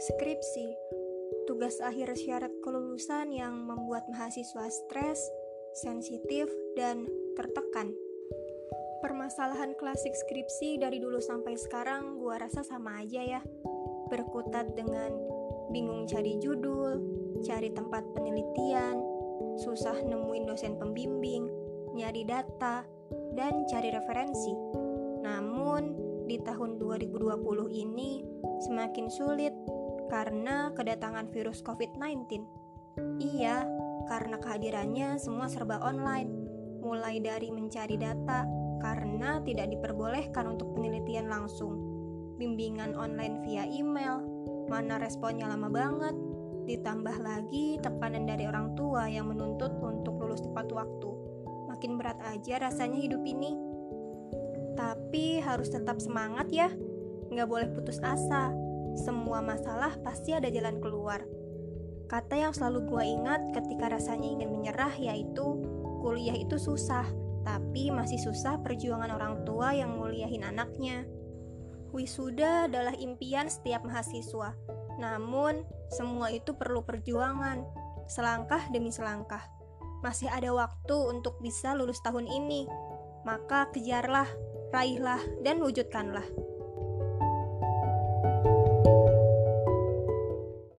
Skripsi, tugas akhir syarat kelulusan yang membuat mahasiswa stres, sensitif, dan tertekan. Permasalahan klasik skripsi dari dulu sampai sekarang gua rasa sama aja ya. Berkutat dengan bingung cari judul, cari tempat penelitian, susah nemuin dosen pembimbing, nyari data, dan cari referensi. Namun, di tahun 2020 ini semakin sulit karena kedatangan virus COVID-19. Iya, karena kehadirannya semua serba online, mulai dari mencari data karena tidak diperbolehkan untuk penelitian langsung, bimbingan online via email, mana responnya lama banget, ditambah lagi tekanan dari orang tua yang menuntut untuk lulus tepat waktu. Makin berat aja rasanya hidup ini. Tapi harus tetap semangat ya, nggak boleh putus asa semua masalah pasti ada jalan keluar. Kata yang selalu gue ingat ketika rasanya ingin menyerah yaitu kuliah itu susah, tapi masih susah perjuangan orang tua yang muliahin anaknya. Wisuda adalah impian setiap mahasiswa, namun semua itu perlu perjuangan, selangkah demi selangkah. Masih ada waktu untuk bisa lulus tahun ini, maka kejarlah, raihlah, dan wujudkanlah.